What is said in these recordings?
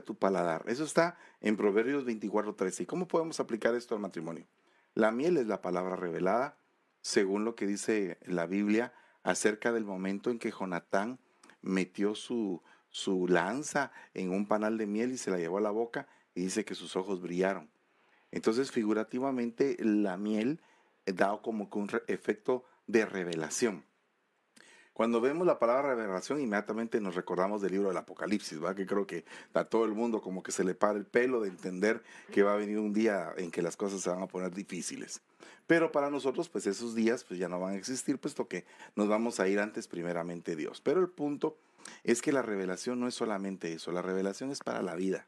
tu paladar. Eso está en Proverbios 24, 13. ¿Y cómo podemos aplicar esto al matrimonio? La miel es la palabra revelada, según lo que dice la Biblia acerca del momento en que Jonatán metió su, su lanza en un panal de miel y se la llevó a la boca y dice que sus ojos brillaron. Entonces, figurativamente, la miel da como un efecto de revelación. Cuando vemos la palabra revelación, inmediatamente nos recordamos del libro del Apocalipsis, ¿verdad? Que creo que a todo el mundo como que se le para el pelo de entender que va a venir un día en que las cosas se van a poner difíciles. Pero para nosotros, pues esos días pues ya no van a existir, puesto que nos vamos a ir antes primeramente Dios. Pero el punto es que la revelación no es solamente eso, la revelación es para la vida.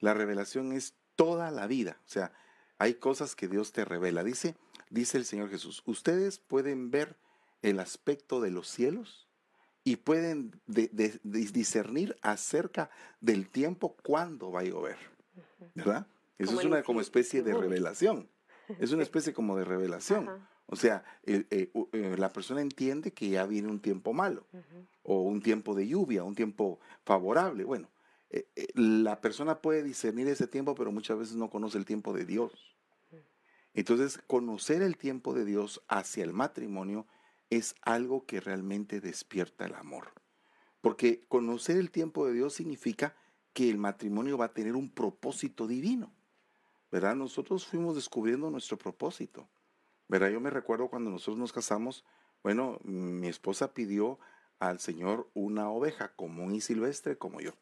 La revelación es toda la vida. O sea, hay cosas que Dios te revela. Dice, dice el Señor Jesús, ustedes pueden ver el aspecto de los cielos y pueden discernir acerca del tiempo cuándo va a llover. ¿Verdad? Eso es una como especie de revelación. Es una especie como de revelación. O sea, eh, eh, la persona entiende que ya viene un tiempo malo, o un tiempo de lluvia, un tiempo favorable. Bueno, eh, la persona puede discernir ese tiempo, pero muchas veces no conoce el tiempo de Dios. Entonces, conocer el tiempo de Dios hacia el matrimonio es algo que realmente despierta el amor. Porque conocer el tiempo de Dios significa que el matrimonio va a tener un propósito divino. ¿Verdad? Nosotros fuimos descubriendo nuestro propósito. ¿Verdad? Yo me recuerdo cuando nosotros nos casamos, bueno, mi esposa pidió al Señor una oveja común y silvestre como yo.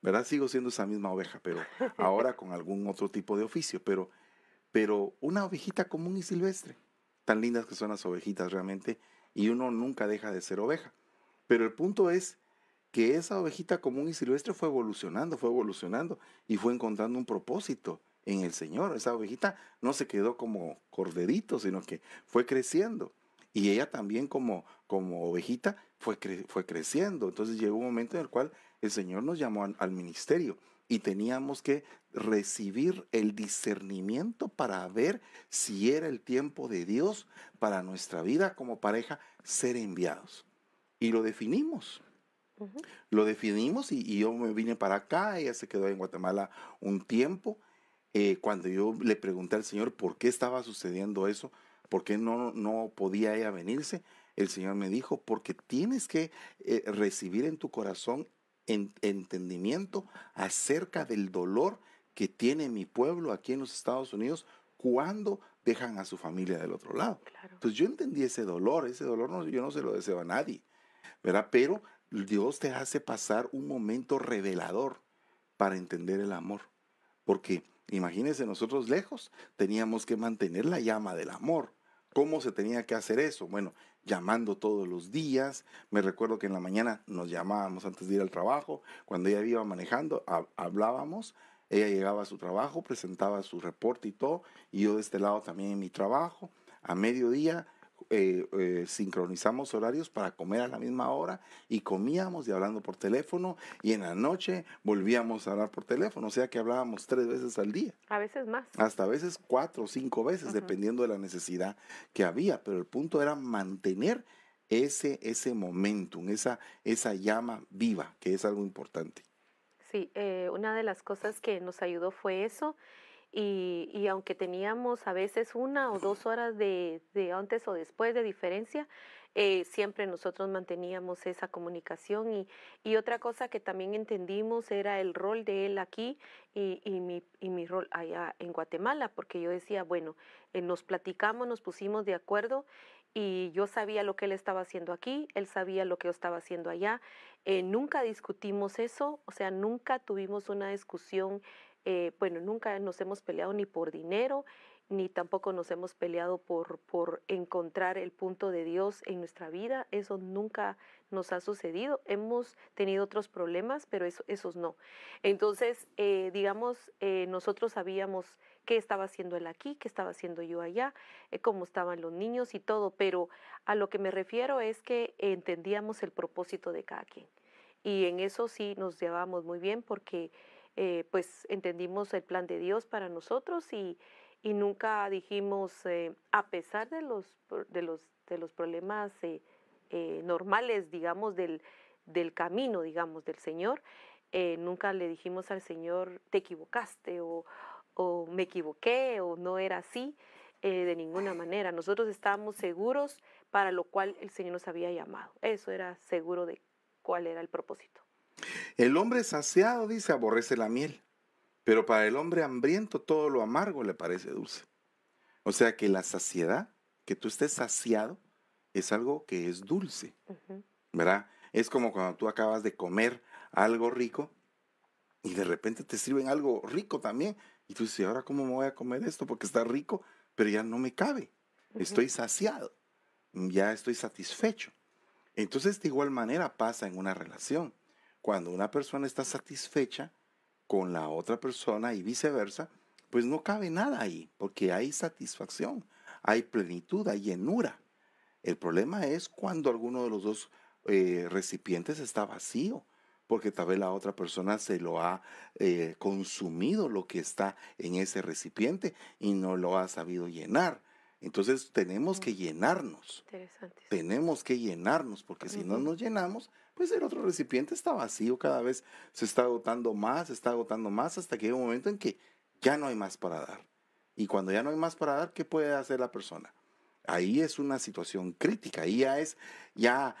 ¿Verdad? Sigo siendo esa misma oveja, pero ahora con algún otro tipo de oficio, pero, pero una ovejita común y silvestre tan lindas que son las ovejitas realmente, y uno nunca deja de ser oveja. Pero el punto es que esa ovejita común y silvestre fue evolucionando, fue evolucionando y fue encontrando un propósito en el Señor. Esa ovejita no se quedó como corderito, sino que fue creciendo. Y ella también como, como ovejita fue, fue creciendo. Entonces llegó un momento en el cual el Señor nos llamó al ministerio y teníamos que recibir el discernimiento para ver si era el tiempo de Dios para nuestra vida como pareja ser enviados. Y lo definimos. Lo definimos y, yo me vine para acá, ella se quedó en Guatemala un tiempo. Eh, cuando yo le pregunté al Señor por qué estaba sucediendo eso, por qué no, no podía ella venirse, el Señor me dijo, porque tienes que eh, recibir en tu corazón entendimiento acerca del dolor que tiene mi pueblo aquí en los Estados Unidos cuando dejan a su familia del otro lado. Pues yo entendí ese dolor, ese dolor no, yo no se lo deseo a nadie, ¿verdad? Pero Dios te hace pasar un momento revelador para entender el amor. Porque imagínense, nosotros lejos teníamos que mantener la llama del amor. ¿Cómo se tenía que hacer eso? Bueno, llamando todos los días. Me recuerdo que en la mañana nos llamábamos antes de ir al trabajo. Cuando ella iba manejando, hablábamos. Ella llegaba a su trabajo, presentaba su reporte y todo. Y yo de este lado también en mi trabajo. A mediodía eh, eh, sincronizamos horarios para comer a la misma hora y comíamos y hablando por teléfono y en la noche volvíamos a hablar por teléfono, o sea que hablábamos tres veces al día. A veces más. Hasta a veces cuatro o cinco veces, dependiendo de la necesidad que había, pero el punto era mantener ese, ese momentum, esa, esa llama viva, que es algo importante. Sí, eh, una de las cosas que nos ayudó fue eso y, aunque teníamos a veces una o dos horas de, antes o después de diferencia, eh, siempre nosotros manteníamos esa comunicación y, otra cosa que también entendimos era el rol de él aquí y, y, mi, y mi rol allá en Guatemala, porque yo decía, bueno, eh, nos platicamos, nos pusimos de acuerdo y yo sabía lo que él estaba haciendo aquí, él sabía lo que yo estaba haciendo allá. Eh, nunca discutimos eso, o sea, nunca tuvimos una discusión eh, bueno, nunca nos hemos peleado ni por dinero, ni tampoco nos hemos peleado por, por encontrar el punto de Dios en nuestra vida. Eso nunca nos ha sucedido. Hemos tenido otros problemas, pero eso, esos no. Entonces, eh, digamos, eh, nosotros sabíamos qué estaba haciendo él aquí, qué estaba haciendo yo allá, cómo estaban los niños y todo, pero a lo que me refiero es que entendíamos el propósito de cada quien. Y en eso sí nos llevábamos muy bien porque eh, pues entendimos el plan de Dios para nosotros y, y nunca dijimos, eh, a pesar de los, de los, de los problemas eh, normales, digamos, del, del camino, digamos, del Señor, nunca le dijimos al Señor, te equivocaste o, o me equivoqué o no era así, de ninguna manera. Nosotros estábamos seguros para lo cual el Señor nos había llamado. Eso era seguro de cuál era el propósito. El hombre saciado, dice, aborrece la miel, pero para el hombre hambriento todo lo amargo le parece dulce. O sea que la saciedad, que tú estés saciado, es algo que es dulce, ¿verdad? Es como cuando tú acabas de comer algo rico y de repente te sirven algo rico también. Y tú dices, ¿ahora cómo me voy a comer esto? Porque está rico, pero ya no me cabe. Estoy saciado, ya estoy satisfecho. Entonces, de igual manera pasa en una relación. Cuando una persona está satisfecha con la otra persona y viceversa, pues no cabe nada ahí, porque hay satisfacción, hay plenitud, hay llenura. El problema es cuando alguno de los dos eh, recipientes está vacío, porque tal vez la otra persona se lo ha eh, consumido lo que está en ese recipiente y no lo ha sabido llenar. Entonces tenemos que llenarnos. Tenemos que llenarnos, porque si no nos llenamos, pues el otro recipiente está vacío, cada vez se está agotando más, se está agotando más, hasta que llega un momento en que ya no hay más para dar. Y cuando ya no hay más para dar, ¿qué puede hacer la persona? Ahí es una situación crítica, ahí ya es, ya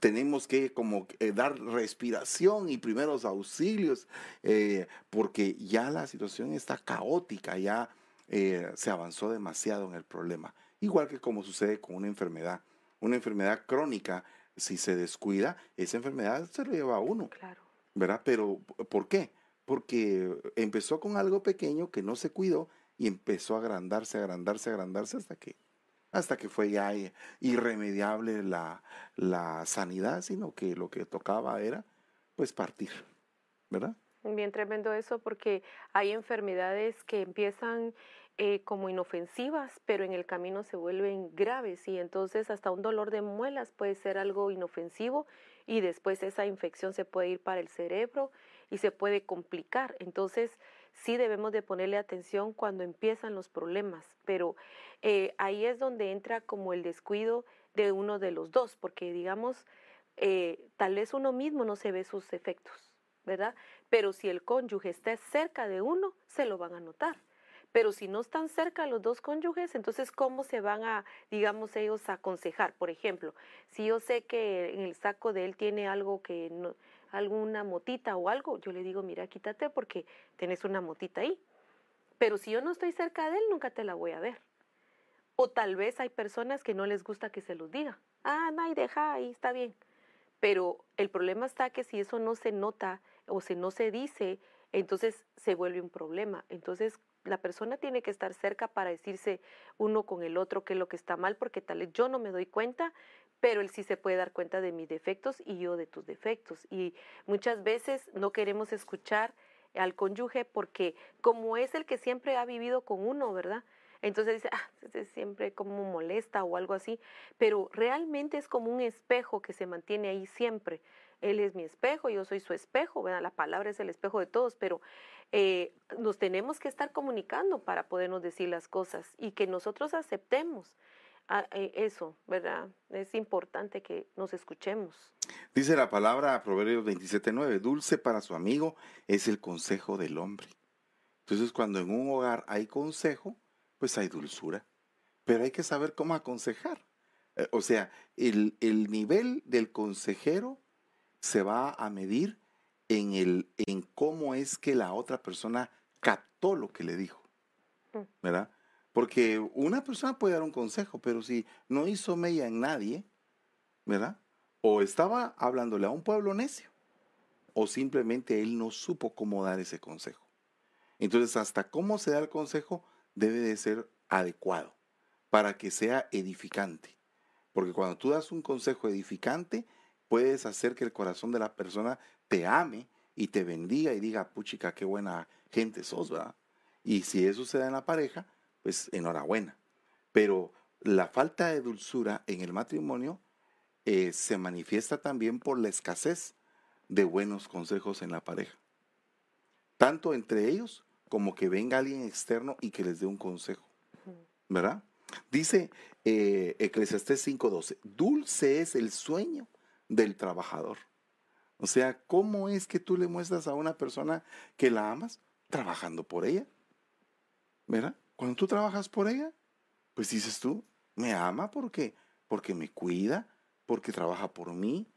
tenemos que como eh, dar respiración y primeros auxilios, eh, porque ya la situación está caótica, ya eh, se avanzó demasiado en el problema. Igual que como sucede con una enfermedad. Una enfermedad crónica, si se descuida, esa enfermedad se lo lleva a uno. Claro. ¿Verdad? Pero ¿por qué? Porque empezó con algo pequeño que no se cuidó y empezó a agrandarse, agrandarse, agrandarse hasta que hasta que fue ya irremediable la, la sanidad, sino que lo que tocaba era pues partir, ¿verdad? Bien tremendo eso porque hay enfermedades que empiezan eh, como inofensivas, pero en el camino se vuelven graves y entonces hasta un dolor de muelas puede ser algo inofensivo y después esa infección se puede ir para el cerebro y se puede complicar. Entonces sí debemos de ponerle atención cuando empiezan los problemas, pero eh, ahí es donde entra como el descuido de uno de los dos, porque digamos, eh, tal vez uno mismo no se ve sus efectos, ¿verdad? Pero si el cónyuge está cerca de uno, se lo van a notar. Pero si no están cerca los dos cónyuges, entonces ¿cómo se van a, digamos, ellos a aconsejar? Por ejemplo, si yo sé que en el saco de él tiene algo que no, alguna motita o algo, yo le digo, mira, quítate porque tienes una motita ahí. Pero si yo no estoy cerca de él, nunca te la voy a ver. O tal vez hay personas que no les gusta que se los diga. Ah, no, y deja ahí, está bien. Pero el problema está que si eso no se nota o si no se dice, entonces se vuelve un problema. Entonces la persona tiene que estar cerca para decirse uno con el otro qué es lo que está mal, porque tal vez yo no me doy cuenta, pero él sí se puede dar cuenta de mis defectos y yo de tus defectos. Y muchas veces no queremos escuchar al cónyuge porque como es el que siempre ha vivido con uno, ¿verdad? Entonces dice, ah, siempre como molesta o algo así, pero realmente es como un espejo que se mantiene ahí siempre. Él es mi espejo, yo soy su espejo, ¿verdad? La palabra es el espejo de todos, pero eh, nos tenemos que estar comunicando para podernos decir las cosas y que nosotros aceptemos ah, eh, eso, ¿verdad? Es importante que nos escuchemos. Dice la palabra Proverbios 27.9, dulce para su amigo es el consejo del hombre. Entonces cuando en un hogar hay consejo, pues hay dulzura. Pero hay que saber cómo aconsejar. Eh, o sea, el, nivel del consejero se va a medir en, el, en cómo es que la otra persona captó lo que le dijo. Mm. ¿Verdad? Porque una persona puede dar un consejo, pero si no hizo mella en nadie, ¿verdad? O estaba hablándole a un pueblo necio, o simplemente él no supo cómo dar ese consejo. Entonces, hasta cómo se da el consejo debe de ser adecuado para que sea edificante. Porque cuando tú das un consejo edificante, puedes hacer que el corazón de la persona te ame y te bendiga y diga, puchica, qué buena gente sos, ¿verdad? Y si eso se da en la pareja, pues enhorabuena. Pero la falta de dulzura en el matrimonio eh, se manifiesta también por la escasez de buenos consejos en la pareja. Tanto entre ellos como que venga alguien externo y que les dé un consejo. ¿Verdad? Dice eh, Eclesiastés 5:12, dulce es el sueño del trabajador. O sea, ¿cómo es que tú le muestras a una persona que la amas? Trabajando por ella. ¿Verdad? Cuando tú trabajas por ella, pues dices tú, me ama porque, porque me cuida, porque trabaja por mí.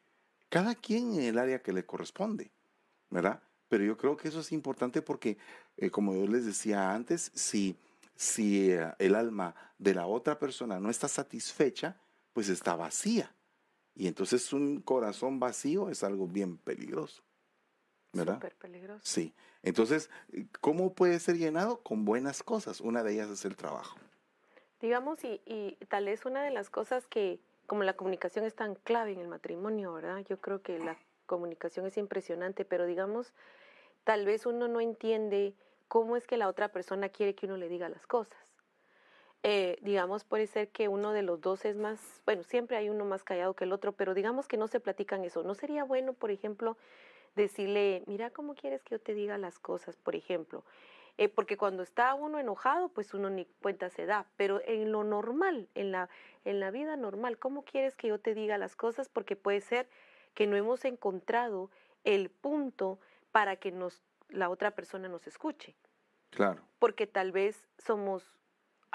Cada quien en el área que le corresponde, ¿verdad? Pero yo creo que eso es importante porque, eh, como yo les decía antes, si, si eh, el alma de la otra persona no está satisfecha, pues está vacía. Y entonces un corazón vacío es algo bien peligroso. ¿Verdad? Súper peligroso. Sí. Entonces, ¿cómo puede ser llenado? Con buenas cosas. Una de ellas es el trabajo. Digamos, y, y tal vez una de las cosas que, como la comunicación es tan clave en el matrimonio, ¿verdad? Yo creo que la comunicación es impresionante, pero digamos, tal vez uno no entiende cómo es que la otra persona quiere que uno le diga las cosas. Eh, digamos, puede ser que uno de los dos es más, bueno, siempre hay uno más callado que el otro, pero digamos que no se platican eso. ¿No sería bueno, por ejemplo, decirle, mira cómo quieres que yo te diga las cosas, por ejemplo? Eh, porque cuando está uno enojado, pues uno ni cuenta se da, pero en lo normal, en la, en la vida normal, ¿cómo quieres que yo te diga las cosas? Porque puede ser que no hemos encontrado el punto para que nos, la otra persona nos escuche. Claro. Porque tal vez somos,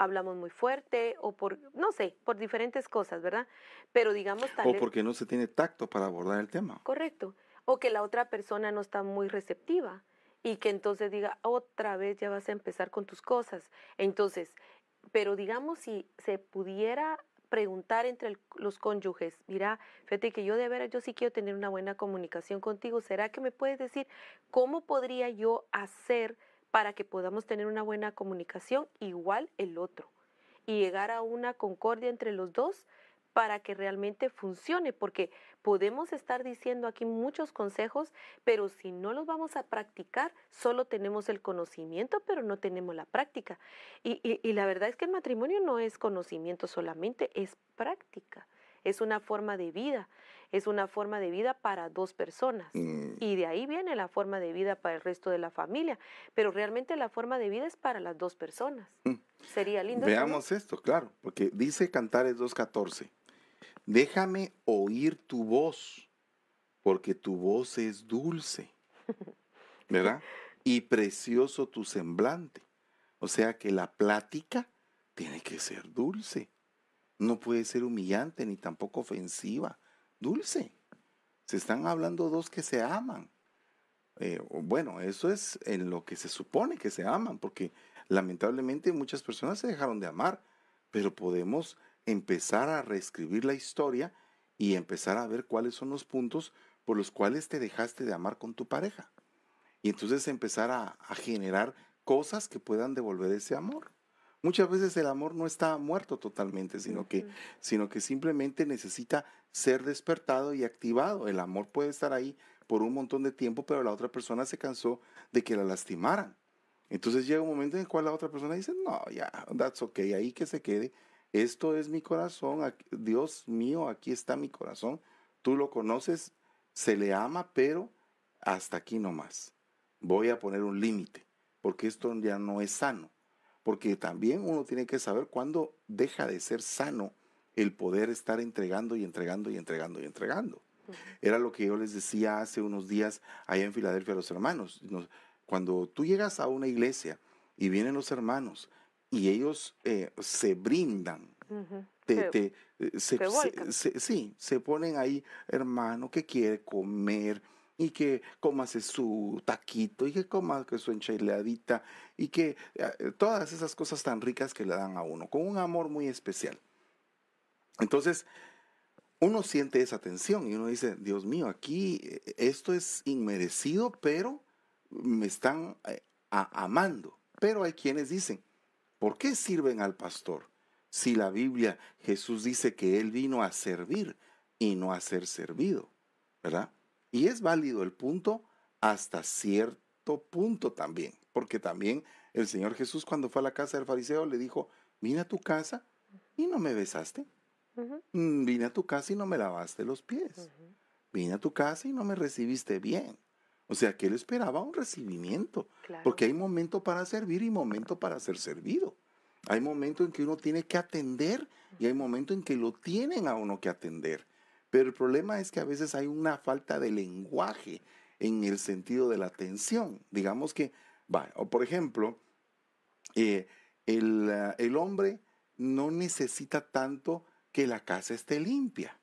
hablamos muy fuerte o por, no sé, por diferentes cosas, ¿verdad? Pero digamos tal O porque no se tiene tacto para abordar el tema. Correcto. O que la otra persona no está muy receptiva y que entonces diga, otra vez ya vas a empezar con tus cosas. Entonces, pero digamos si se pudiera preguntar entre el- los cónyuges, mira, fíjate que yo de veras, yo sí quiero tener una buena comunicación contigo, ¿será que me puedes decir cómo podría yo hacer para que podamos tener una buena comunicación igual el otro? Y llegar a una concordia entre los dos para que realmente funcione, porque podemos estar diciendo aquí muchos consejos, pero si no los vamos a practicar, solo tenemos el conocimiento, pero no tenemos la práctica. Y, y- y la verdad es que el matrimonio no es conocimiento solamente, es práctica, es una forma de vida, es una forma de vida para dos personas. Mm, Y de ahí viene la forma de vida para el resto de la familia, pero realmente la forma de vida es para las dos personas. Mm. Sería lindo. Veamos esto, claro, porque dice Cantares 2.14, déjame oír tu voz, porque tu voz es dulce, ¿verdad? Y precioso tu semblante. O sea que la plática tiene que ser dulce. No puede ser humillante ni tampoco ofensiva. Dulce. Se están hablando dos que se aman. Eh, bueno, eso es en lo que se supone que se aman, porque lamentablemente muchas personas se dejaron de amar, pero podemos empezar a reescribir la historia y empezar a ver cuáles son los puntos por los cuales te dejaste de amar con tu pareja. Y entonces empezar a generar cosas que puedan devolver ese amor. Muchas veces el amor no está muerto totalmente, sino que, sino que simplemente necesita ser despertado y activado. El amor puede estar ahí por un montón de tiempo, pero la otra persona se cansó de que la lastimaran. Entonces llega un momento en el cual la otra persona dice, no, ya, that's okay, ahí que se quede. Esto es mi corazón, Dios mío, aquí está mi corazón. Tú lo conoces, se le ama, pero hasta aquí no más. Voy a poner un límite, porque esto ya no es sano. Porque también uno tiene que saber cuándo deja de ser sano el poder estar entregando y entregando y entregando y entregando. Era lo que yo les decía hace unos días allá en Filadelfia a los hermanos. Nos- cuando tú llegas a una iglesia y vienen los hermanos y ellos eh, se brindan, te, te, eh, se- se sí, se ponen ahí, hermano, que quiere comer y que comase su taquito y que coma que su enchiladita y que eh, todas esas cosas tan ricas que le dan a uno, con un amor muy especial. Entonces, uno siente esa tensión y uno dice, Dios mío, aquí eh, esto es inmerecido, pero me están eh, amando. Pero hay quienes dicen, ¿por qué sirven al pastor? Si la Biblia, Jesús dice que Él vino a servir y no a ser servido, ¿verdad? Y es válido el punto hasta cierto punto también, porque también el Señor Jesús cuando fue a la casa del fariseo le dijo, vine a tu casa y no me besaste. Mm, Vine a tu casa y no me lavaste los pies. Vine a tu casa y no me recibiste bien. O sea que él esperaba un recibimiento. Claro. Porque hay momento para servir y momento para ser servido. Hay momento en que uno tiene que atender y hay momento en que lo tienen a uno que atender. Pero el problema es que a veces hay una falta de lenguaje en el sentido de la atención. Digamos que, va, o por ejemplo, eh, el, ah, el hombre no necesita tanto que la casa esté limpia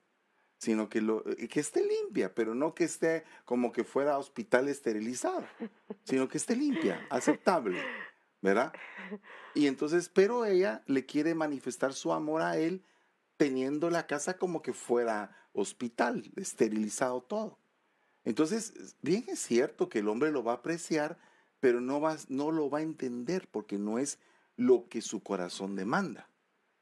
sino que, lo, eh, que esté limpia, pero no que esté como que fuera hospital esterilizado, sino que esté limpia, aceptable, ¿verdad? Y entonces, pero ella le quiere manifestar su amor a él teniendo la casa como que fuera hospital, esterilizado todo. Entonces, bien es cierto que el hombre lo va a apreciar, pero no, no lo va a entender porque no es lo que su corazón demanda,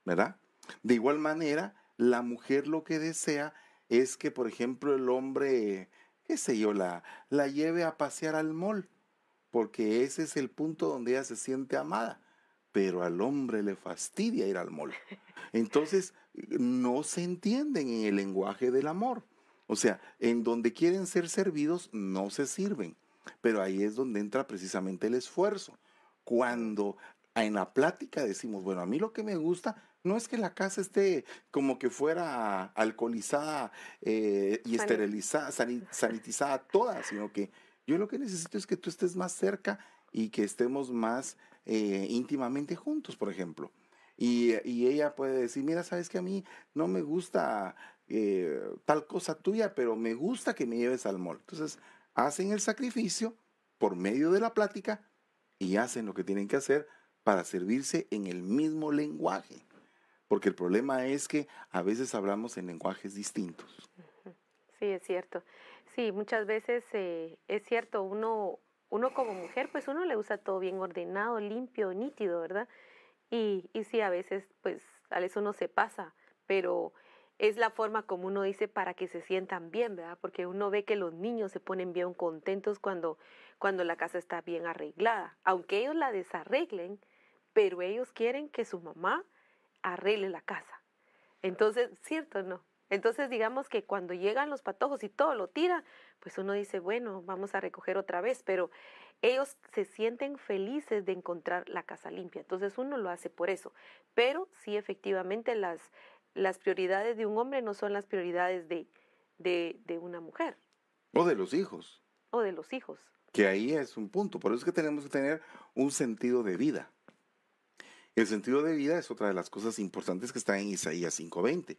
¿verdad? De igual manera, la mujer lo que desea es que, por ejemplo, el hombre, qué sé yo, la, la lleve a pasear al mall, porque ese es el punto donde ella se siente amada. Pero al hombre le fastidia ir al mall. Entonces, no se entienden en el lenguaje del amor. O sea, en donde quieren ser servidos, no se sirven. Pero ahí es donde entra precisamente el esfuerzo. Cuando en la plática decimos, bueno, a mí lo que me gusta no es que la casa esté como que fuera alcoholizada eh, y esterilizada, sanitizada toda, sino que yo lo que necesito es que tú estés más cerca y que estemos más eh, íntimamente juntos, por ejemplo. Y, ella puede decir, mira, sabes que a mí no me gusta eh, tal cosa tuya, pero me gusta que me lleves al mall. Entonces, hacen el sacrificio por medio de la plática y hacen lo que tienen que hacer para servirse en el mismo lenguaje porque el problema es que a veces hablamos en lenguajes distintos. Sí, es cierto. Sí, muchas veces eh, es cierto, uno, uno como mujer, pues uno le usa todo bien ordenado, limpio, nítido, ¿verdad? Y, y sí, a veces, pues, a veces uno se pasa, pero es la forma como uno dice para que se sientan bien, ¿verdad? Porque uno ve que los niños se ponen bien contentos cuando, cuando la casa está bien arreglada, aunque ellos la desarreglen, pero ellos quieren que su mamá arregle la casa. Entonces, ¿cierto o no? Entonces, digamos que cuando llegan los patojos y todo lo tira, pues uno dice, bueno, vamos a recoger otra vez, pero ellos se sienten felices de encontrar la casa limpia. Entonces, uno lo hace por eso. Pero sí, efectivamente, las, las prioridades de un hombre no son las prioridades de, de, de una mujer. O de los hijos. O de los hijos. Que ahí es un punto. Por eso es que tenemos que tener un sentido de vida. El sentido de vida es otra de las cosas importantes que está en Isaías 5:20.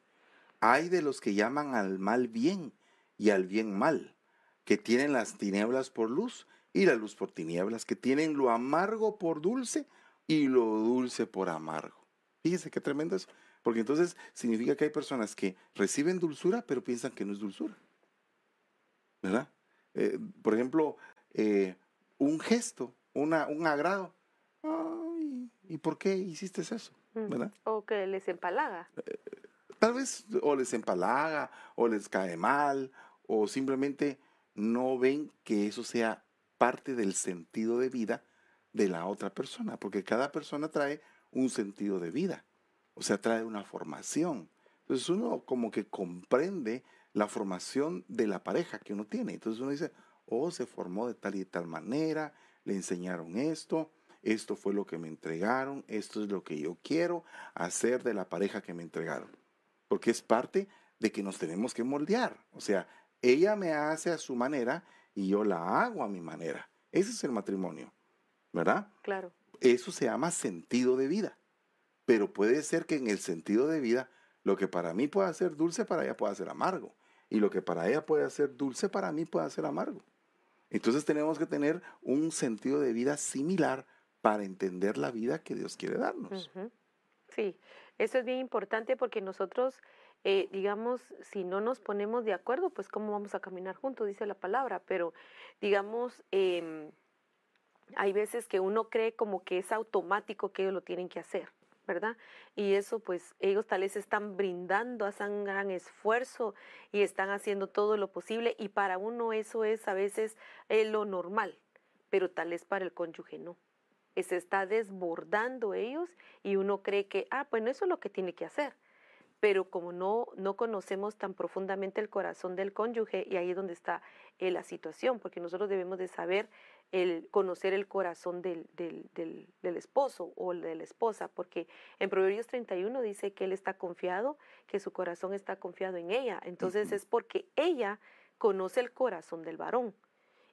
Hay de los que llaman al mal bien y al bien mal, que tienen las tinieblas por luz y la luz por tinieblas, que tienen lo amargo por dulce y lo dulce por amargo. Fíjese qué tremendo es, porque entonces significa que hay personas que reciben dulzura pero piensan que no es dulzura. ¿Verdad? Eh, por ejemplo, eh, un gesto, una, un agrado. ¿Y por qué hiciste eso? ¿verdad? O que les empalaga. Eh, tal vez o les empalaga, o les cae mal, o simplemente no ven que eso sea parte del sentido de vida de la otra persona, porque cada persona trae un sentido de vida, o sea, trae una formación. Entonces uno como que comprende la formación de la pareja que uno tiene. Entonces uno dice, oh, se formó de tal y tal manera, le enseñaron esto, esto fue lo que me entregaron, esto es lo que yo quiero hacer de la pareja que me entregaron. Porque es parte de que nos tenemos que moldear. O sea, ella me hace a su manera y yo la hago a mi manera. Ese es el matrimonio, ¿verdad? Claro. Eso se llama sentido de vida. Pero puede ser que en el sentido de vida, lo que para mí pueda ser dulce, para ella pueda ser amargo. Y lo que para ella puede ser dulce, para mí pueda ser amargo. Entonces tenemos que tener un sentido de vida similar para entender la vida que Dios quiere darnos. Sí, eso es bien importante porque nosotros, eh, digamos, si no nos ponemos de acuerdo, pues cómo vamos a caminar juntos, dice la palabra, pero digamos, em, hay veces que uno cree como que es automático que ellos lo tienen que hacer. ¿verdad? Y eso pues ellos tal vez están brindando, hacen gran esfuerzo y están haciendo todo lo posible y para uno eso es a veces eh, lo normal, pero tal vez para el cónyuge no se está desbordando ellos y uno cree que, ah, bueno, eso es lo que tiene que hacer. Pero como no, no conocemos tan profundamente el corazón del cónyuge, y ahí es donde está eh, la situación, porque nosotros debemos de saber el conocer el corazón del, del, del, del, esposo o de la esposa, porque en Proverbios 31 dice que él está confiado, que su corazón está confiado en ella. Entonces es porque ella conoce el corazón del varón.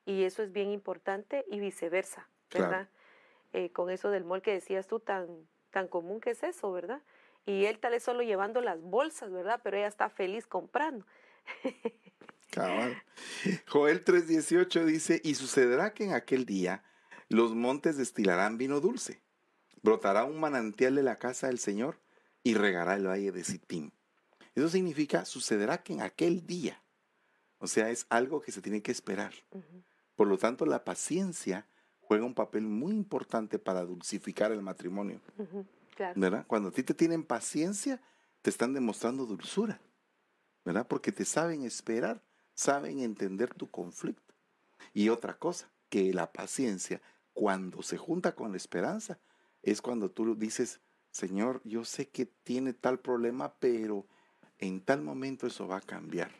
Y eso es bien importante y viceversa, ¿verdad? Eh, con eso del mol que decías tú, tan, tan común que es eso, ¿verdad? Y él tal vez solo llevando las bolsas, ¿verdad? Pero ella está feliz comprando. Cabal. Joel 3:18 dice, y sucederá que en aquel día los montes destilarán vino dulce, brotará un manantial de la casa del Señor y regará el valle de Sittim. Eso significa, sucederá que en aquel día, o sea, es algo que se tiene que esperar. Por lo tanto, la paciencia juega un papel muy importante para dulcificar el matrimonio. ¿Verdad? Cuando a ti te tienen paciencia, te están demostrando dulzura. ¿Verdad? Porque te saben esperar saben entender tu conflicto. Y otra cosa, que la paciencia, cuando se junta con la esperanza, es cuando tú dices, Señor, yo sé que tiene tal problema, pero en tal momento eso va a cambiar.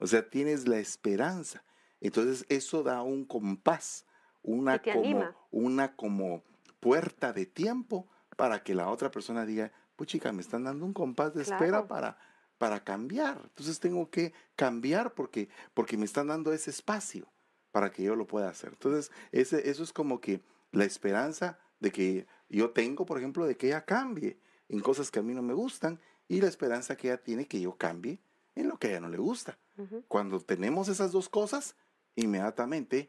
O sea, tienes la esperanza. Entonces eso da un compás, una como, una como puerta de tiempo para que la otra persona diga, pues chica, me están dando un compás de espera para, para cambiar. Entonces tengo que cambiar porque, porque me están dando ese espacio para que yo lo pueda hacer. Entonces, ese, eso es como que la esperanza de que yo tengo, por ejemplo, de que ella cambie en cosas que a mí no me gustan y la esperanza que ella tiene que yo cambie en lo que a ella no le gusta. Cuando tenemos esas dos cosas, inmediatamente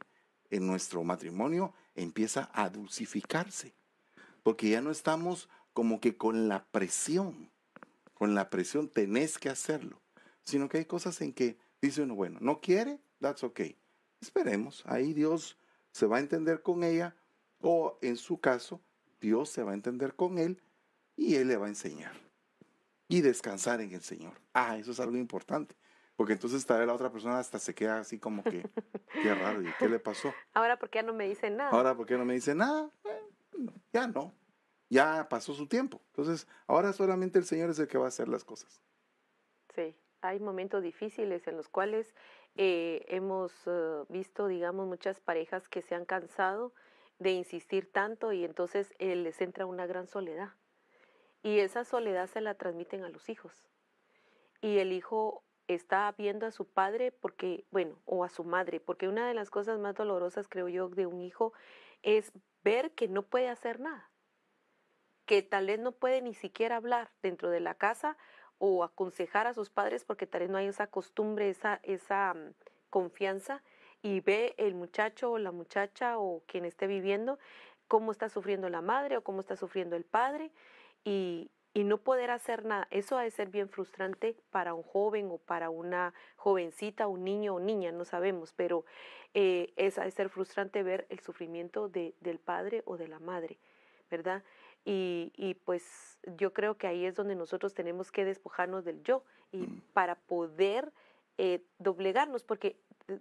en nuestro matrimonio empieza a dulcificarse, porque ya no estamos como que con la presión con la presión, tenés que hacerlo, sino que hay cosas en que dice uno, bueno, no quiere, that's okay. Esperemos, ahí Dios se va a entender con ella o en su caso, Dios se va a entender con él y él le va a enseñar. Y descansar en el Señor. Ah, eso es algo importante. Porque entonces tal vez la otra persona hasta se queda así como que, qué raro, ¿y qué le pasó? Ahora, ¿por qué no me dice nada? Ahora, ¿por qué no me dice nada? Ya no ya pasó su tiempo. Entonces, ahora solamente el Señor es el que va a hacer las cosas. Sí, hay momentos difíciles en los cuales eh, hemos eh, visto, digamos, muchas parejas que se han cansado de insistir tanto y entonces eh, les entra una gran soledad. Y esa soledad se la transmiten a los hijos. Y el hijo está viendo a su padre porque, bueno, o a su madre, porque una de las cosas más dolorosas, creo yo, de un hijo es ver que no puede hacer nada que tal vez no puede ni siquiera hablar dentro de la casa o aconsejar a sus padres porque tal vez no hay esa costumbre, esa, esa mm, confianza y ve el muchacho o la muchacha o quien esté viviendo cómo está sufriendo la madre o cómo está sufriendo el padre y, y no poder hacer nada. Eso ha de ser bien frustrante para un joven o para una jovencita, un niño o niña, no sabemos, pero eh, es ha de ser frustrante ver el sufrimiento de, del padre o de la madre, ¿verdad? Y, pues yo creo que ahí es donde nosotros tenemos que despojarnos del yo y mm. para poder eh, doblegarnos, porque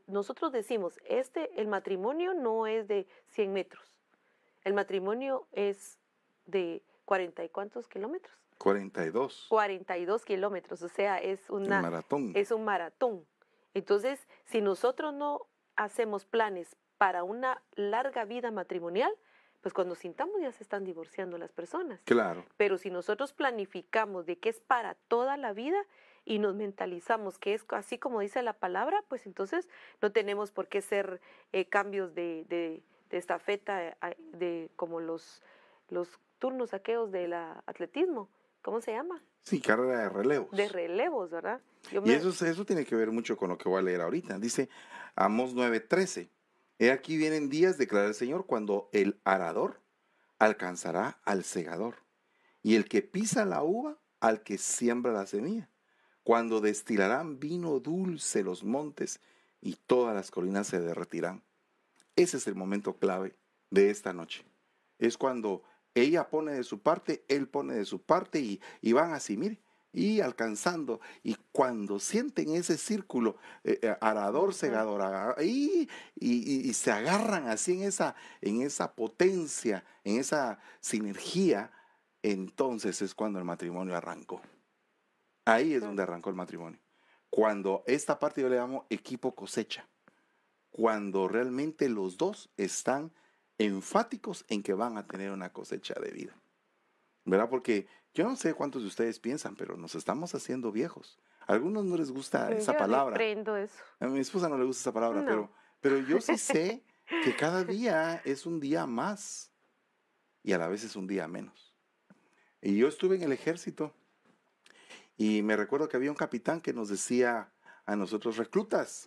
nosotros decimos, este, el matrimonio no es de 100 metros, el matrimonio es de 40 y cuántos kilómetros. 42. 42 kilómetros, o sea, es, una, maratón. es un maratón. Entonces, si nosotros no hacemos planes para una larga vida matrimonial, pues cuando sintamos ya se están divorciando las personas. Claro. Pero si nosotros planificamos de que es para toda la vida y nos mentalizamos que es así como dice la palabra, pues entonces no tenemos por qué ser eh, cambios de, de, de estafeta, eh, de como los, los turnos aquellos del atletismo. ¿Cómo se llama? Sí, carrera de relevos. De relevos, ¿verdad? y eso, eso tiene que ver mucho con lo que voy a leer ahorita. Dice Amos 9:13. He aquí vienen días, declara el Señor, cuando el arador alcanzará al segador y el que pisa la uva al que siembra la semilla, cuando destilarán vino dulce los montes y todas las colinas se derretirán. Ese es el momento clave de esta noche. Es cuando ella pone de su parte, él pone de su parte y, y van así, mire, y alcanzando. Y cuando sienten ese círculo, eh, eh, arador, segador, y, y, se agarran así en esa, en esa potencia, en esa sinergia, entonces es cuando el matrimonio arrancó. Ahí es donde arrancó el matrimonio. Cuando esta parte yo le llamo equipo cosecha. cuando realmente los dos están enfáticos en que van a tener una cosecha de vida. ¿Verdad? Porque yo no sé cuántos de ustedes piensan, pero nos estamos haciendo viejos. A algunos no les gusta esa palabra. eso. A mi esposa no le gusta esa palabra, pero, pero yo sí sé que cada día es un día más y a la vez es un día menos. Y yo estuve en el ejército y me recuerdo que había un capitán que nos decía a nosotros reclutas,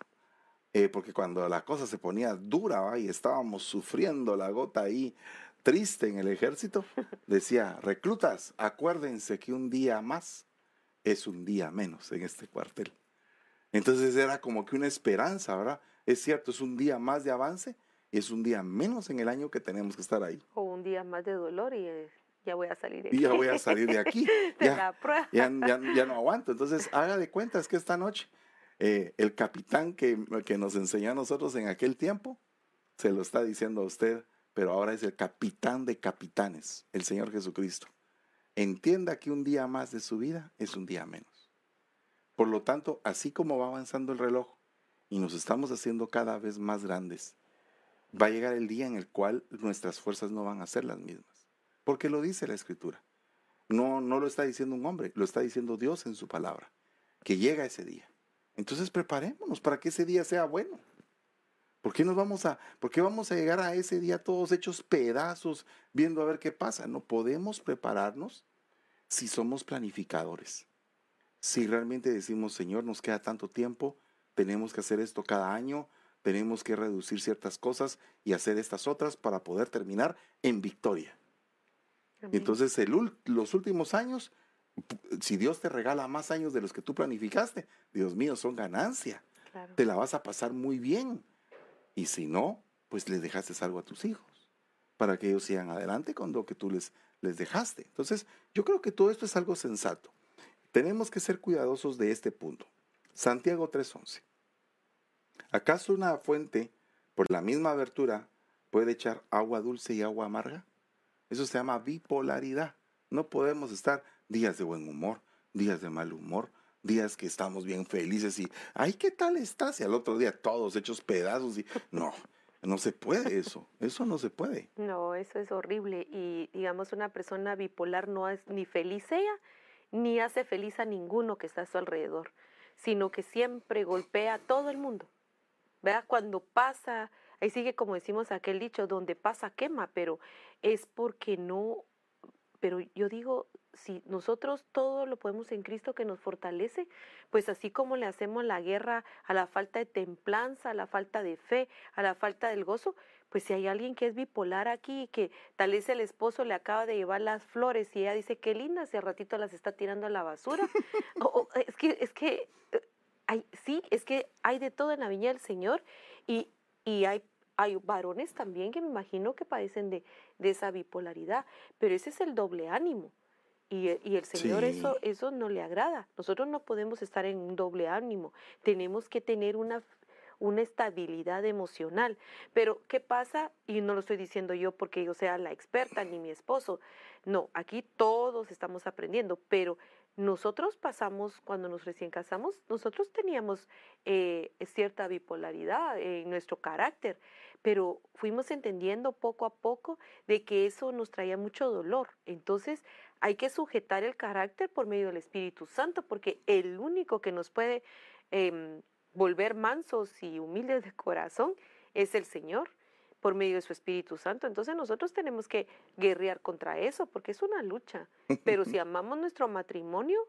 eh, porque cuando la cosa se ponía dura y estábamos sufriendo la gota ahí triste en el ejército, decía, reclutas, acuérdense que un día más es un día menos en este cuartel. Entonces era como que una esperanza, ¿verdad? Es cierto, es un día más de avance y es un día menos en el año que tenemos que estar ahí. O un día más de dolor y eh, ya voy a salir de aquí. Y ya voy a salir de aquí. ya, Ya, no aguanto. Entonces, haga de cuentas que esta noche eh, el capitán que, que nos enseñó a nosotros en aquel tiempo, se lo está diciendo a usted, pero ahora es el capitán de capitanes, el Señor Jesucristo. Entienda que un día más de su vida es un día menos. Por lo tanto, así como va avanzando el reloj y nos estamos haciendo cada vez más grandes, va a llegar el día en el cual nuestras fuerzas no van a ser las mismas. Porque lo dice la Escritura. No, no lo está diciendo un hombre, lo está diciendo Dios en su palabra. Que llega ese día. Entonces preparémonos para que ese día sea bueno. ¿Por qué nos vamos a, por qué vamos a llegar a ese día todos hechos pedazos, viendo a ver qué pasa? No podemos prepararnos si somos planificadores. Si realmente decimos, Señor, nos queda tanto tiempo, tenemos que hacer esto cada año, tenemos que reducir ciertas cosas y hacer estas otras para poder terminar en victoria. Entonces, los últimos años si Dios te regala más años de los que tú planificaste, Dios mío, son ganancia. Te la vas a pasar muy bien. Y si no, pues le dejaste algo a tus hijos para que ellos sigan adelante con lo que tú les, les dejaste. Entonces, yo creo que todo esto es algo sensato. Tenemos que ser cuidadosos de este punto. Santiago 3:11. ¿Acaso una fuente, por la misma abertura, puede echar agua dulce y agua amarga? Eso se llama bipolaridad. No podemos estar días de buen humor, días de mal humor, días que estamos bien felices y, ay, ¿qué tal estás? Y al otro día todos hechos pedazos y, no, no se puede eso, eso no se puede. No, eso es horrible y digamos una persona bipolar no es ni feliz ella, ni hace feliz a ninguno que está a su alrededor, sino que siempre golpea a todo el mundo. ¿Verdad? Cuando pasa, ahí sigue como decimos aquel dicho, donde pasa quema, pero es porque no, pero yo digo, si nosotros todo lo podemos en Cristo que nos fortalece, pues así como le hacemos la guerra a la falta de templanza, a la falta de fe, a la falta del gozo, pues si hay alguien que es bipolar aquí y que tal vez el esposo le acaba de llevar las flores y ella dice qué linda, hace ratito las está tirando a la basura, o, es que, es que, eh, hay, sí, es que hay de todo en la viña del Señor y, y hay hay varones también que me imagino que padecen de, de, esa bipolaridad, pero ese es el doble ánimo. Y, y el Señor eso, eso no le agrada. Nosotros no podemos estar en un doble ánimo. Tenemos que tener una, una estabilidad emocional. Pero, ¿qué pasa? Y no lo estoy diciendo yo porque yo sea la experta ni mi esposo. No, aquí todos estamos aprendiendo, pero nosotros pasamos, cuando nos recién casamos, nosotros teníamos eh, cierta bipolaridad en nuestro carácter, pero fuimos entendiendo poco a poco de que eso nos traía mucho dolor. Entonces, hay que sujetar el carácter por medio del Espíritu Santo, porque el único que nos puede em, volver mansos y humildes de corazón es el Señor por medio de su Espíritu Santo. Entonces nosotros tenemos que guerrear contra eso, porque es una lucha. Pero si amamos nuestro matrimonio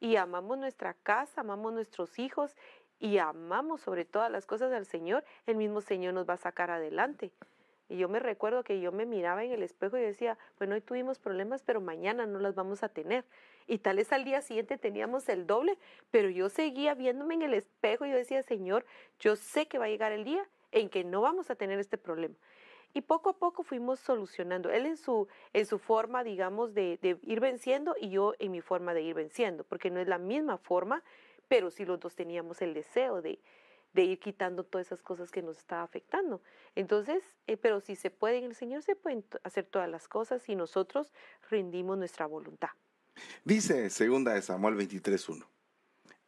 y amamos nuestra casa, amamos nuestros hijos y amamos sobre todas las cosas al Señor, el mismo Señor nos va a sacar adelante. Y yo me recuerdo que yo me miraba en el espejo y decía, bueno, hoy tuvimos problemas, pero mañana no las vamos a tener. Y tal vez al día siguiente teníamos el doble, pero yo seguía viéndome en el espejo y yo decía, Señor, yo sé que va a llegar el día en que no vamos a tener este problema. Y poco a poco fuimos solucionando. Él en su, en su forma, digamos, de, de ir venciendo y yo en mi forma de ir venciendo, porque no es la misma forma, pero sí los dos teníamos el deseo de, de ir quitando todas esas cosas que nos está afectando. Entonces, eh, pero si se puede, en el Señor se pueden hacer todas las cosas y nosotros rendimos nuestra voluntad. Dice segunda de Samuel 23.1.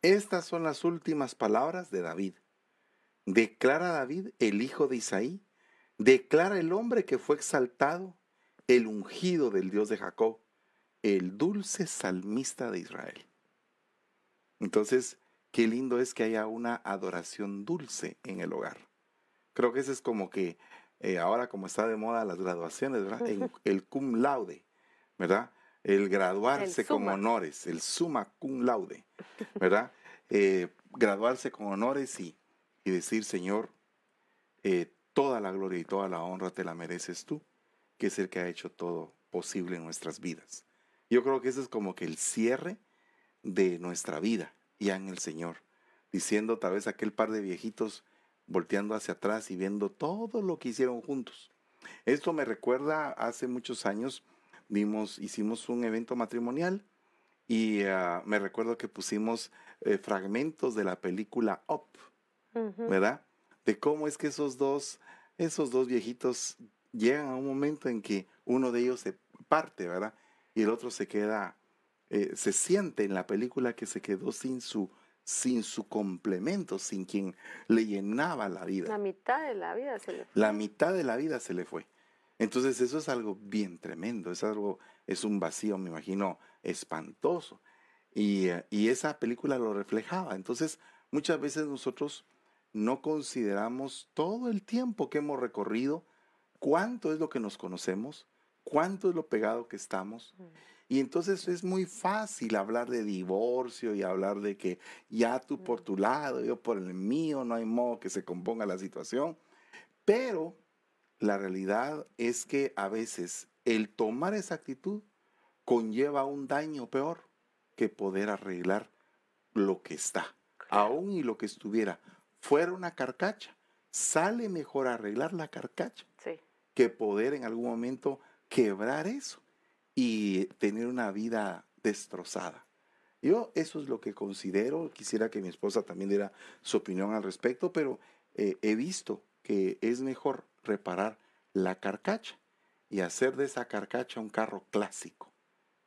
Estas son las últimas palabras de David. declara David, el hijo de Isaí, declara el hombre que fue exaltado, el ungido del Dios de Jacob, el dulce salmista de Israel. Entonces, qué lindo es que haya una adoración dulce en el hogar. Creo que ese es como que eh, ahora como está de moda las graduaciones, ¿verdad? el cum laude, ¿verdad? El graduarse con honores, el summa cum laude, ¿verdad? Eh, graduarse con honores y, y decir, Señor, eh, toda la gloria y toda la honra te la mereces tú, que es el que ha hecho todo posible en nuestras vidas. Yo creo que ese es como que el cierre de nuestra vida ya en el Señor, diciendo tal vez aquel par de viejitos volteando hacia atrás y viendo todo lo que hicieron juntos. Esto me recuerda hace muchos años, vimos, hicimos un evento matrimonial y ah, me recuerdo que pusimos eh, fragmentos de la película Up, ¿verdad? De cómo es que esos dos, esos dos viejitos llegan a un momento en que uno de ellos se parte, ¿verdad? Y el otro se queda, eh, se siente en la película que se quedó sin su sin su complemento, sin quien le llenaba la vida. La mitad de la vida se le fue. La mitad de la vida se le fue. Entonces eso es algo bien tremendo, es algo, es un vacío, me imagino, espantoso. Y, eh, y esa película lo reflejaba. Entonces muchas veces nosotros no consideramos todo el tiempo que hemos recorrido, cuánto es lo que nos conocemos, cuánto es lo pegado que estamos. Mm. Y entonces es muy fácil hablar de divorcio y hablar de que ya tú por tu lado, yo por el mío, no hay modo que se componga la situación. Pero la realidad es que a veces el tomar esa actitud conlleva un daño peor que poder arreglar lo que está. Aún y lo que estuviera fuera una carcacha, sale mejor arreglar la carcacha que poder en algún momento quebrar eso y tener una vida destrozada. Yo eso es lo que considero, quisiera que mi esposa también diera su opinión al respecto, pero eh, he visto que es mejor reparar la carcacha y hacer de esa carcacha un carro clásico,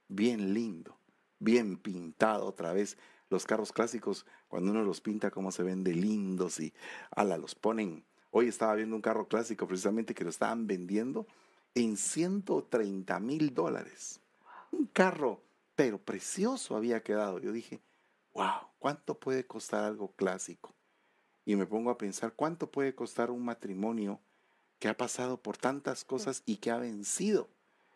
bien lindo, bien pintado otra vez. Los carros clásicos, cuando uno los pinta, como se ven de lindos y ala, los ponen. Hoy estaba viendo un carro clásico precisamente que lo estaban vendiendo en 130 mil dólares. Un carro, pero precioso había quedado. Yo dije, wow, ¿cuánto puede costar algo clásico? Y me pongo a pensar, ¿cuánto puede costar un matrimonio que ha pasado por tantas cosas y que ha vencido?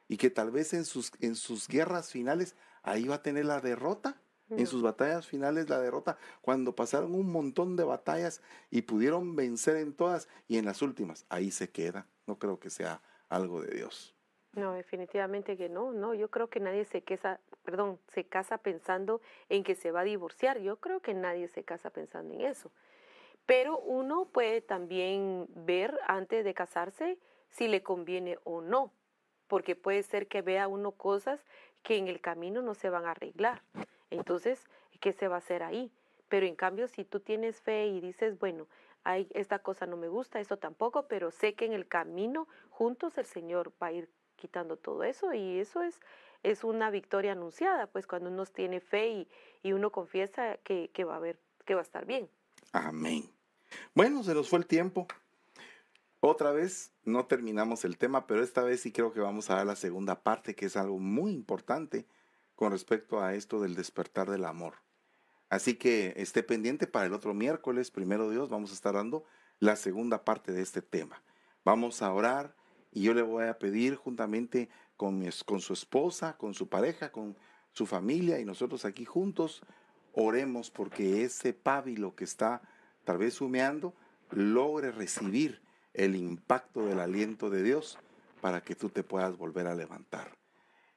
Y que tal vez en sus, en sus guerras finales ahí va a tener la derrota. En sus batallas finales la derrota, cuando pasaron un montón de batallas y pudieron vencer en todas y en las últimas, ahí se queda. No creo que sea algo de Dios. No, definitivamente que no, no, yo creo que nadie se casa, perdón, se casa pensando en que se va a divorciar, yo creo que nadie se casa pensando en eso. Pero uno puede también ver antes de casarse si le conviene o no, porque puede ser que vea uno cosas que en el camino no se van a arreglar. Entonces, ¿qué se va a hacer ahí? Pero en cambio, si tú tienes fe y dices, bueno, esta cosa no me gusta, esto tampoco, pero sé que en el camino juntos el Señor va a ir quitando todo eso y eso es, es una victoria anunciada, pues cuando uno tiene fe y, y uno confiesa que, que, va a haber, que va a estar bien. Amén. Bueno, se nos fue el tiempo. Otra vez no terminamos el tema, pero esta vez sí creo que vamos a dar la segunda parte, que es algo muy importante con respecto a esto del despertar del amor. Así que esté pendiente para el otro miércoles, primero Dios, vamos a estar dando la segunda parte de este tema. Vamos a orar y yo le voy a pedir juntamente con, con su esposa, con su pareja, con su familia y nosotros aquí juntos, oremos porque ese pábilo que está tal vez humeando logre recibir el impacto del aliento de Dios para que tú te puedas volver a levantar.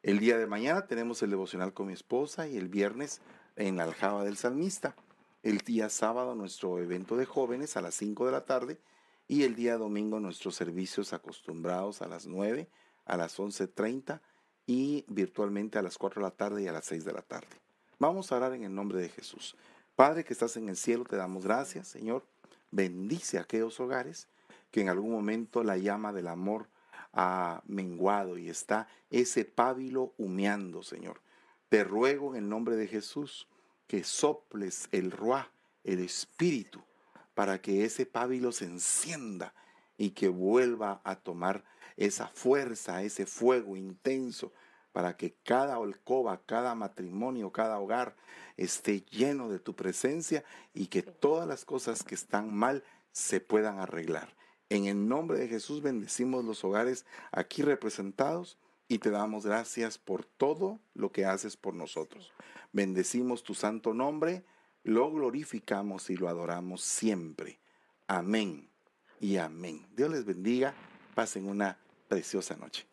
El día de mañana tenemos el devocional con mi esposa y el viernes en la aljaba del salmista. El día sábado nuestro evento de jóvenes a las 5 de la tarde y el día domingo nuestros servicios acostumbrados a las 9, a las 11.30 y virtualmente a las 4 de la tarde y a las 6 de la tarde. Vamos a orar en el nombre de Jesús. Padre que estás en el cielo, te damos gracias, Señor. Bendice aquellos hogares que en algún momento la llama del amor ha menguado y está ese pábilo humeando, Señor. Te ruego en el nombre de Jesús que soples el ruá, el espíritu, para que ese pábilo se encienda y que vuelva a tomar esa fuerza, ese fuego intenso, para que cada alcoba, cada matrimonio, cada hogar esté lleno de tu presencia y que todas las cosas que están mal se puedan arreglar. En el nombre de Jesús bendecimos los hogares aquí representados y te damos gracias por todo lo que haces por nosotros. Bendecimos tu santo nombre, lo glorificamos y lo adoramos siempre. Amén y amén. Dios les bendiga. Pasen una preciosa noche.